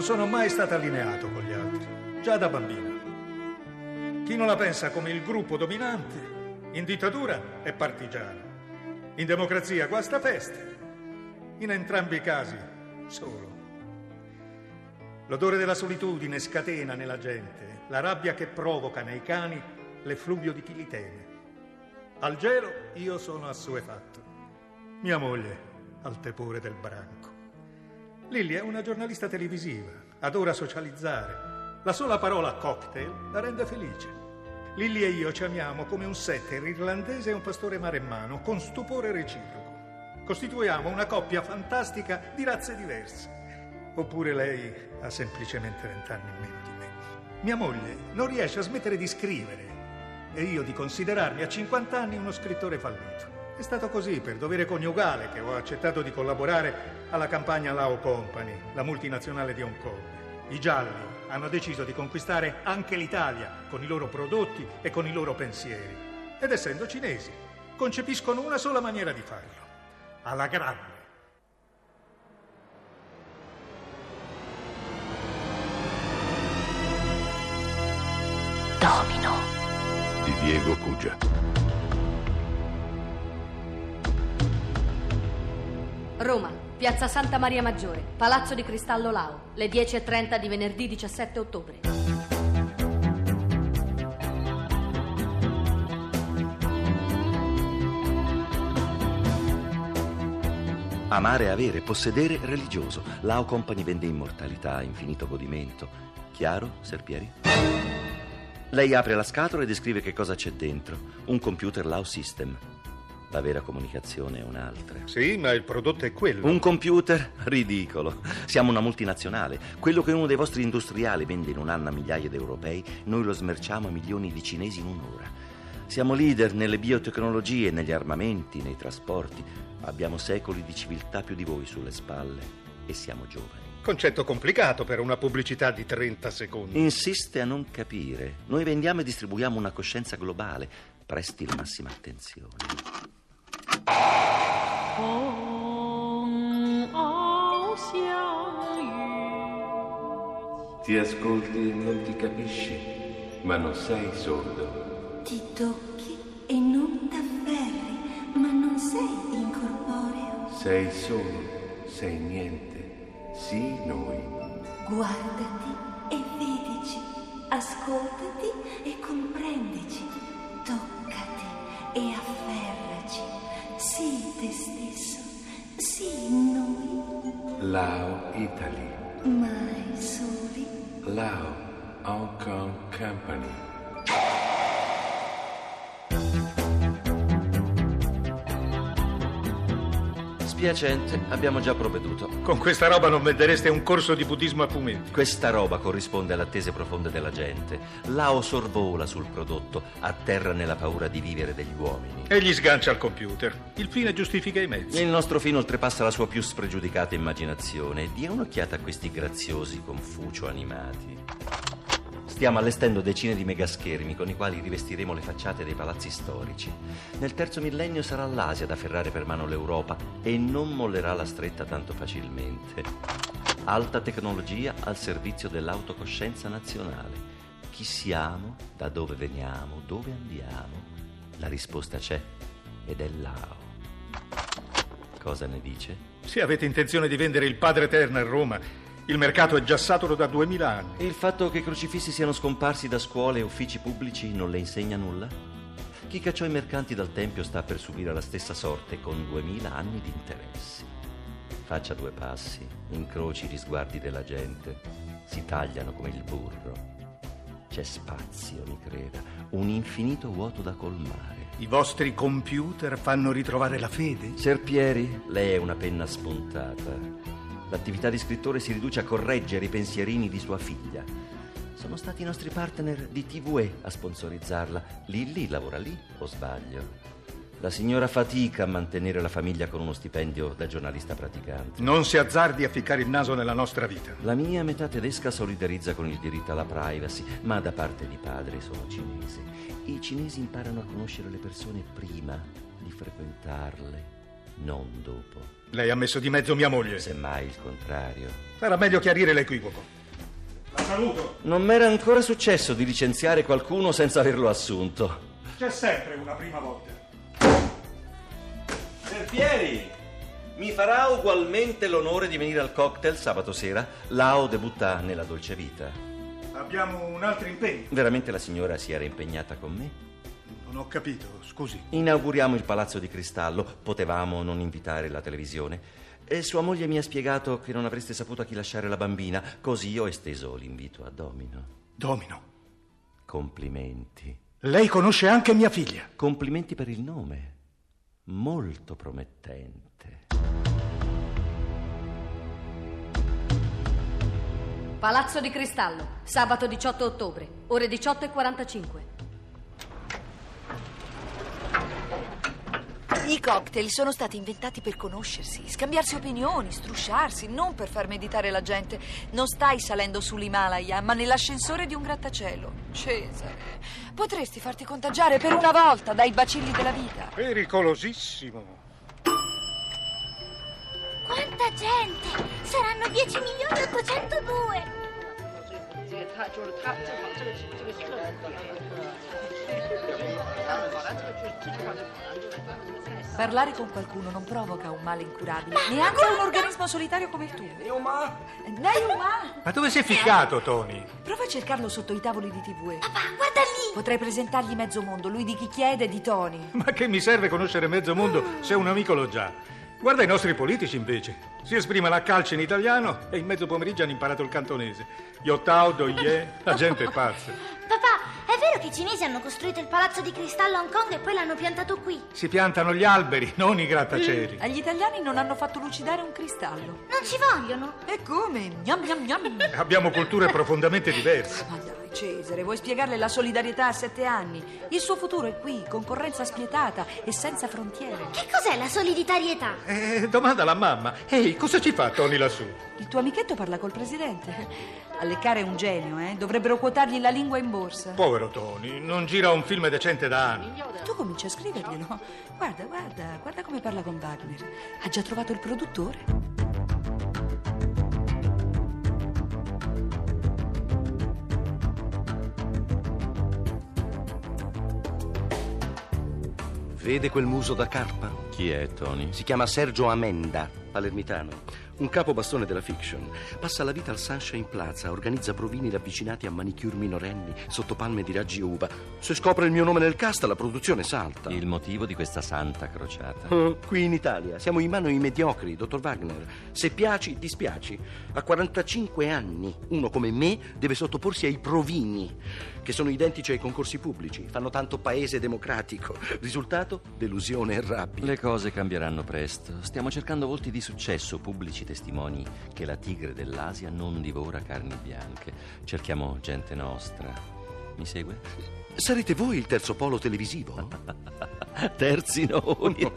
Non sono mai stato allineato con gli altri, già da bambino. Chi non la pensa come il gruppo dominante, in dittatura è partigiano. In democrazia guasta feste. In entrambi i casi solo. L'odore della solitudine scatena nella gente, la rabbia che provoca nei cani l'effluvio di chi li teme. Al gelo io sono assuefatto. Mia moglie al tepore del branco. Lily è una giornalista televisiva, adora socializzare. La sola parola cocktail la rende felice. Lily e io ci amiamo come un setter irlandese e un pastore maremmano, con stupore reciproco. Costituiamo una coppia fantastica di razze diverse. Oppure lei ha semplicemente vent'anni in meno di me. Mia moglie non riesce a smettere di scrivere e io di considerarmi a 50 anni uno scrittore fallito. È stato così, per dovere coniugale, che ho accettato di collaborare alla campagna Lao Company, la multinazionale di Hong Kong. I gialli hanno deciso di conquistare anche l'Italia con i loro prodotti e con i loro pensieri. Ed essendo cinesi, concepiscono una sola maniera di farlo, alla grande. Domino. di Diego Cugia. Roma, Piazza Santa Maria Maggiore, Palazzo di Cristallo Lao, le 10.30 di venerdì 17 ottobre. Amare, avere, possedere, religioso. Lao Company vende immortalità, infinito godimento. Chiaro, Serpieri? Lei apre la scatola e descrive che cosa c'è dentro. Un computer Lao System. La vera comunicazione è un'altra. Sì, ma il prodotto è quello. Un computer? Ridicolo. Siamo una multinazionale. Quello che uno dei vostri industriali vende in un anno a migliaia di europei, noi lo smerciamo a milioni di cinesi in un'ora. Siamo leader nelle biotecnologie, negli armamenti, nei trasporti. Abbiamo secoli di civiltà più di voi sulle spalle e siamo giovani. Concetto complicato per una pubblicità di 30 secondi. Insiste a non capire. Noi vendiamo e distribuiamo una coscienza globale. Presti la massima attenzione. Ti ascolti e non ti capisci, ma non sei sordo. Ti tocchi e non t'afferri, ma non sei incorporeo. Sei solo, sei niente. Sì, noi. Guardati e vedici, ascoltati e comprendici, te stesso, sii noi, Lao Italy. mai soli. Lao Hong Kong Company. Spiacente, abbiamo già provveduto. Con questa roba non vendereste un corso di buddismo a fumetti. Questa roba corrisponde alle attese profonde della gente. Lao sorvola sul prodotto, atterra nella paura di vivere degli uomini. E gli sgancia al computer. Il fine giustifica i mezzi. Il nostro fine oltrepassa la sua più spregiudicata immaginazione. Dia un'occhiata a questi graziosi Confucio animati. Stiamo allestendo decine di megaschermi con i quali rivestiremo le facciate dei palazzi storici. Nel terzo millennio sarà l'Asia ad afferrare per mano l'Europa e non mollerà la stretta tanto facilmente. Alta tecnologia al servizio dell'autocoscienza nazionale. Chi siamo, da dove veniamo, dove andiamo? La risposta c'è ed è Lao. Cosa ne dice? Se avete intenzione di vendere il Padre Eterno a Roma, il mercato è già saturo da 2000 anni. E il fatto che i crocifissi siano scomparsi da scuole e uffici pubblici non le insegna nulla? Chi cacciò i mercanti dal Tempio sta per subire la stessa sorte con 2000 anni di interessi. Faccia due passi, incroci gli sguardi della gente, si tagliano come il burro. C'è spazio, mi creda, un infinito vuoto da colmare. I vostri computer fanno ritrovare la fede? Serpieri, lei è una penna spuntata. L'attività di scrittore si riduce a correggere i pensierini di sua figlia. Sono stati i nostri partner di TVE a sponsorizzarla. Lilli lavora lì, o sbaglio? La signora fatica a mantenere la famiglia con uno stipendio da giornalista praticante. Non si azzardi a ficcare il naso nella nostra vita. La mia metà tedesca solidarizza con il diritto alla privacy, ma da parte di padre sono cinese. I cinesi imparano a conoscere le persone prima di frequentarle, non dopo. Lei ha messo di mezzo mia moglie. Semmai il contrario. Sarà meglio chiarire l'equivoco. La saluto. Non m'era ancora successo di licenziare qualcuno senza averlo assunto. C'è sempre una prima volta. Serpieri, mi farà ugualmente l'onore di venire al cocktail sabato sera? Lao debutta nella dolce vita. Abbiamo un altro impegno. Veramente la signora si era impegnata con me? Non ho capito, scusi. Inauguriamo il palazzo di cristallo. Potevamo non invitare la televisione. E sua moglie mi ha spiegato che non avreste saputo a chi lasciare la bambina, così ho esteso l'invito a Domino. Domino, Complimenti. lei conosce anche mia figlia. Complimenti per il nome. Molto promettente. Palazzo di Cristallo, sabato 18 ottobre, ore 18.45. I cocktail sono stati inventati per conoscersi, scambiarsi opinioni, strusciarsi, non per far meditare la gente. Non stai salendo sull'Himalaya, ma nell'ascensore di un grattacielo. Cesare, potresti farti contagiare per una volta dai bacilli della vita. Pericolosissimo. Quanta gente! Saranno 10 milioni 802! Parlare con qualcuno non provoca un male incurabile, neanche un organismo solitario come il tuo. Neuma! Neuma! Ma dove sei ficcato, Tony? Prova a cercarlo sotto i tavoli di TV. Papà, guarda lì! Potrei presentargli mezzo mondo, lui di chi chiede e di Tony. Ma che mi serve conoscere mezzo mondo se un amico l'ho già? Guarda i nostri politici invece. Si esprimono a calcio in italiano e in mezzo pomeriggio hanno imparato il cantonese. Io tau, do ye, la gente è pazza. Papà, è vero che i cinesi hanno costruito il palazzo di cristallo a Hong Kong e poi l'hanno piantato qui? Si piantano gli alberi, non i grattacieli. Agli italiani non hanno fatto lucidare un cristallo. Non ci vogliono? E come? Gnam gnam gnam. Abbiamo culture profondamente diverse. Ma dai, Cesare, vuoi spiegarle la solidarietà a sette anni? Il suo futuro è qui, concorrenza spietata e senza frontiere. Che cos'è la solidarietà? Eh, domanda alla mamma. Ehi, cosa ci fa Tony lassù? Il tuo amichetto parla col presidente. A leccare è un genio, eh? Dovrebbero quotargli la lingua in borsa. Povero Tony, non gira un film decente da anni. Tu cominci a scriverglielo. Guarda, guarda, guarda come parla con Wagner. Ha già trovato il produttore. Vede quel muso da carpa? Chi è Tony? Si chiama Sergio Amenda, palermitano. Un capo bastone della fiction. Passa la vita al Sunshine Plaza, organizza provini ravvicinati a manicure minorenni sotto palme di raggi uva. Se scopre il mio nome nel cast, la produzione salta. Il motivo di questa santa crociata. Eh, Qui in Italia siamo in mano ai mediocri, dottor Wagner. Se piaci, dispiaci. A 45 anni, uno come me deve sottoporsi ai provini, che sono identici ai concorsi pubblici. Fanno tanto paese democratico. Risultato? Delusione e rabbia. Le cose cambieranno presto. Stiamo cercando volti di successo, pubblici testimoni che la tigre dell'Asia non divora carni bianche. Cerchiamo gente nostra. Mi segue? Sarete voi il terzo polo televisivo? Terzi noi.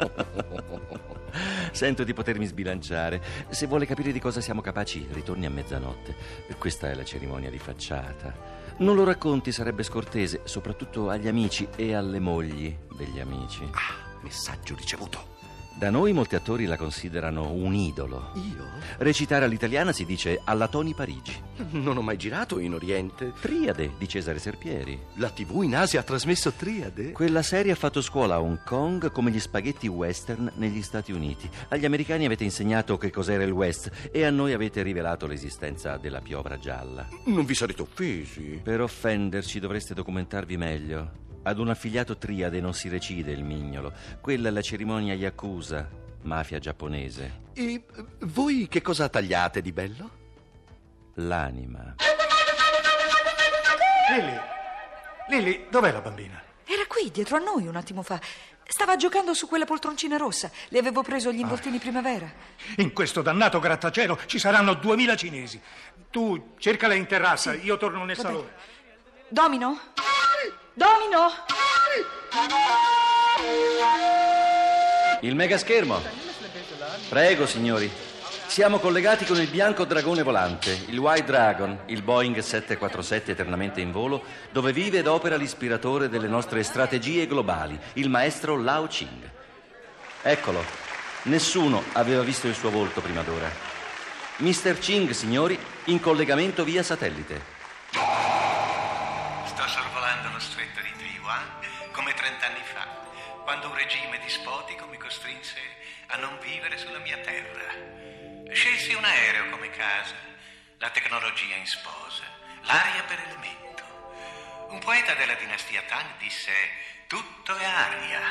Sento di potermi sbilanciare. Se vuole capire di cosa siamo capaci, ritorni a mezzanotte. Questa è la cerimonia di facciata. Non lo racconti, sarebbe scortese, soprattutto agli amici e alle mogli degli amici. Ah, messaggio ricevuto. Da noi molti attori la considerano un idolo. Io? Recitare all'italiana si dice alla Tony Parigi. Non ho mai girato in Oriente. Triade di Cesare Serpieri. La TV in Asia ha trasmesso Triade? Quella serie ha fatto scuola a Hong Kong come gli spaghetti western negli Stati Uniti. Agli americani avete insegnato che cos'era il West e a noi avete rivelato l'esistenza della piovra gialla. Non vi sarete offesi? Per offenderci dovreste documentarvi meglio. Ad un affiliato triade non si recide il mignolo. Quella è la cerimonia Yakuza, mafia giapponese. E eh, voi che cosa tagliate di bello? L'anima. Lili, Lili, dov'è la bambina? Era qui, dietro a noi, un attimo fa. Stava giocando su quella poltroncina rossa. Le avevo preso gli involtini primavera. In questo dannato grattacielo ci saranno duemila cinesi. Tu cercala in terrazza, io torno nel Va bene. salone. Domino? Domino? Il megaschermo. Prego, signori. Siamo collegati con il bianco dragone volante, il White Dragon, il Boeing 747 eternamente in volo, dove vive ed opera l'ispiratore delle nostre strategie globali, il maestro Lao Ching. Eccolo. Nessuno aveva visto il suo volto prima d'ora. Mr. Ching, signori, in collegamento via satellite. Quando un regime dispotico mi costrinse a non vivere sulla mia terra. Scelsi un aereo come casa, la tecnologia in sposa, l'aria per elemento. Un poeta della dinastia Tang disse: Tutto è aria.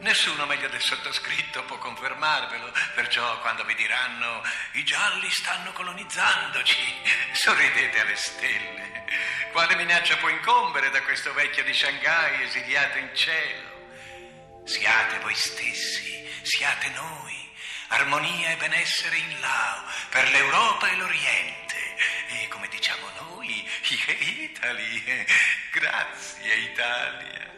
Nessuno meglio del sottoscritto può confermarvelo, perciò quando vi diranno i gialli stanno colonizzandoci, sorridete alle stelle. Quale minaccia può incombere da questo vecchio di Shanghai esiliato in cielo? Siate voi stessi, siate noi, armonia e benessere in Lao, per l'Europa e l'Oriente. E come diciamo noi, Italy, grazie Italia.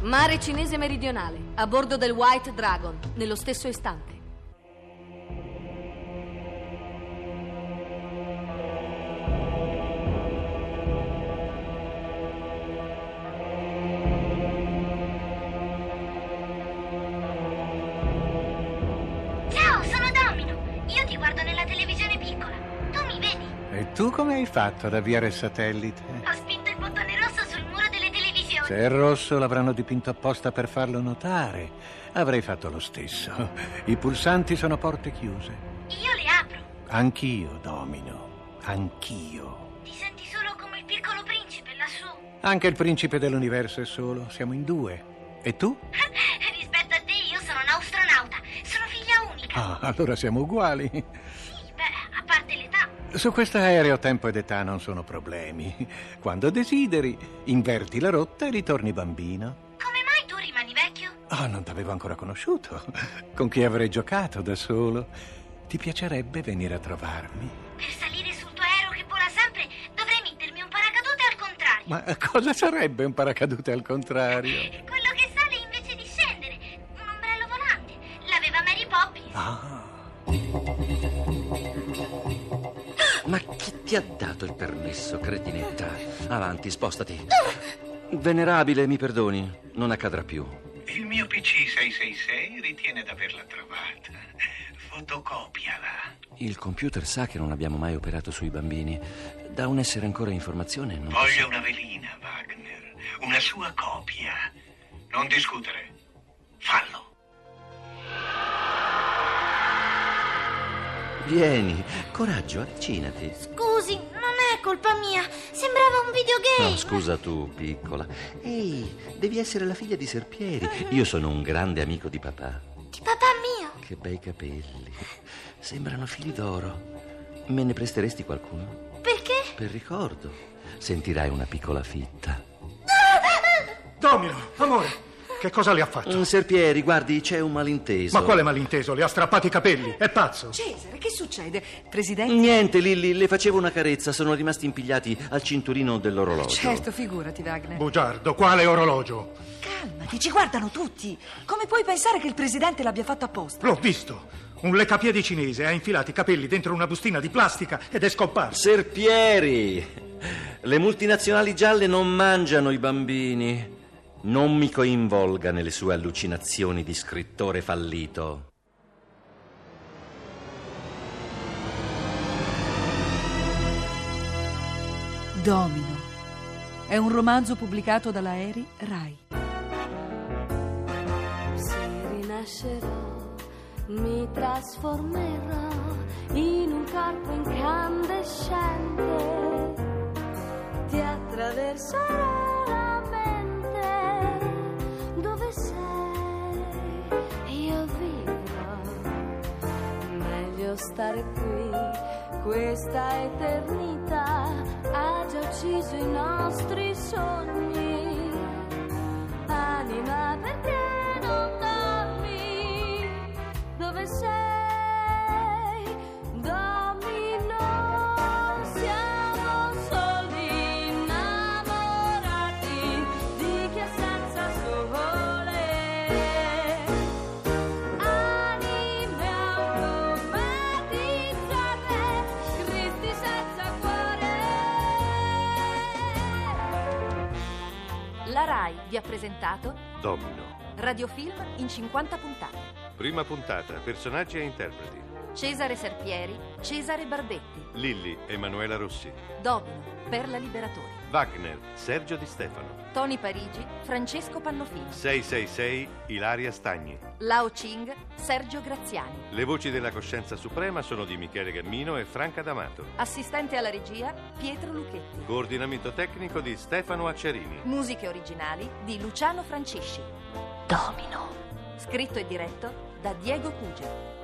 Mare cinese meridionale, a bordo del White Dragon, nello stesso istante. Tu come hai fatto ad avviare il satellite? Ho spinto il bottone rosso sul muro delle televisioni. Se è rosso l'avranno dipinto apposta per farlo notare. Avrei fatto lo stesso. I pulsanti sono porte chiuse. Io le apro. Anch'io, Domino. Anch'io. Ti senti solo come il piccolo principe lassù. Anche il principe dell'universo è solo. Siamo in due. E tu? Rispetto a te, io sono un astronauta. Sono figlia unica. Ah, allora siamo uguali. Su questo aereo tempo ed età non sono problemi. Quando desideri, inverti la rotta e ritorni bambino. Come mai tu rimani vecchio? Oh, non t'avevo ancora conosciuto. Con chi avrei giocato da solo? Ti piacerebbe venire a trovarmi? Per salire sul tuo aereo che vola sempre, dovrei mettermi un paracadute al contrario. Ma cosa sarebbe un paracadute al contrario? Quello che sale invece di scendere. Un ombrello volante. L'aveva Mary Poppins. Ah, ti ha dato il permesso, cretinetta? Avanti, spostati. Venerabile, mi perdoni, non accadrà più. Il mio PC 666 ritiene di averla trovata. Fotocopiala. Il computer sa che non abbiamo mai operato sui bambini. Da un essere ancora in formazione non Voglio una velina, Wagner. Una sua copia. Non discutere. Fallo. Vieni, coraggio, avvicinati. Scusi, non è colpa mia. Sembrava un videogame. No, scusa tu, piccola. Ehi, devi essere la figlia di Serpieri. Io sono un grande amico di papà. Di papà mio. Che bei capelli. Sembrano fili d'oro. Me ne presteresti qualcuno? Perché? Per ricordo. Sentirai una piccola fitta. Domino, amore, che cosa le ha fatto? Mm, Serpieri, guardi, c'è un malinteso. Ma quale malinteso? Le ha strappati i capelli? È pazzo. Cesare, che succede? Presidente? Niente, Lilli, le facevo una carezza. Sono rimasti impigliati al cinturino dell'orologio. Certo, figurati, Wagner. Bugiardo, quale orologio? Calmati, ci guardano tutti. Come puoi pensare che il presidente l'abbia fatto apposta? L'ho visto. Un leccapiedi cinese ha infilato i capelli dentro una bustina di plastica ed è scomparso. Serpieri! Le multinazionali gialle non mangiano i bambini. Non mi coinvolga nelle sue allucinazioni di scrittore fallito. Domino. È un romanzo pubblicato dalla Eri Rai. Se rinascerò, mi trasformerò in un corpo incandescente. Ti attraverserò stare qui. Questa eternità ha già ucciso i nostri sogni. Anima, perché non dormi? Dove sei? RAI vi ha presentato Domino. Radiofilm in 50 puntate. Prima puntata, personaggi e interpreti. Cesare Serpieri, Cesare Barbetti, Lilli, Emanuela Rossi. Domino, Perla Liberatori, Wagner, Sergio Di Stefano. Tony Parigi, Francesco Pannofino, 666, Ilaria Stagni. Lao Ching, Sergio Graziani. Le voci della coscienza suprema sono di Michele Gammino e Franca D'Amato. Assistente alla regia, Pietro Lucchetti. Coordinamento tecnico di Stefano Acciarini. Musiche originali di Luciano Francisci. Domino. Scritto e diretto da Diego Cuge.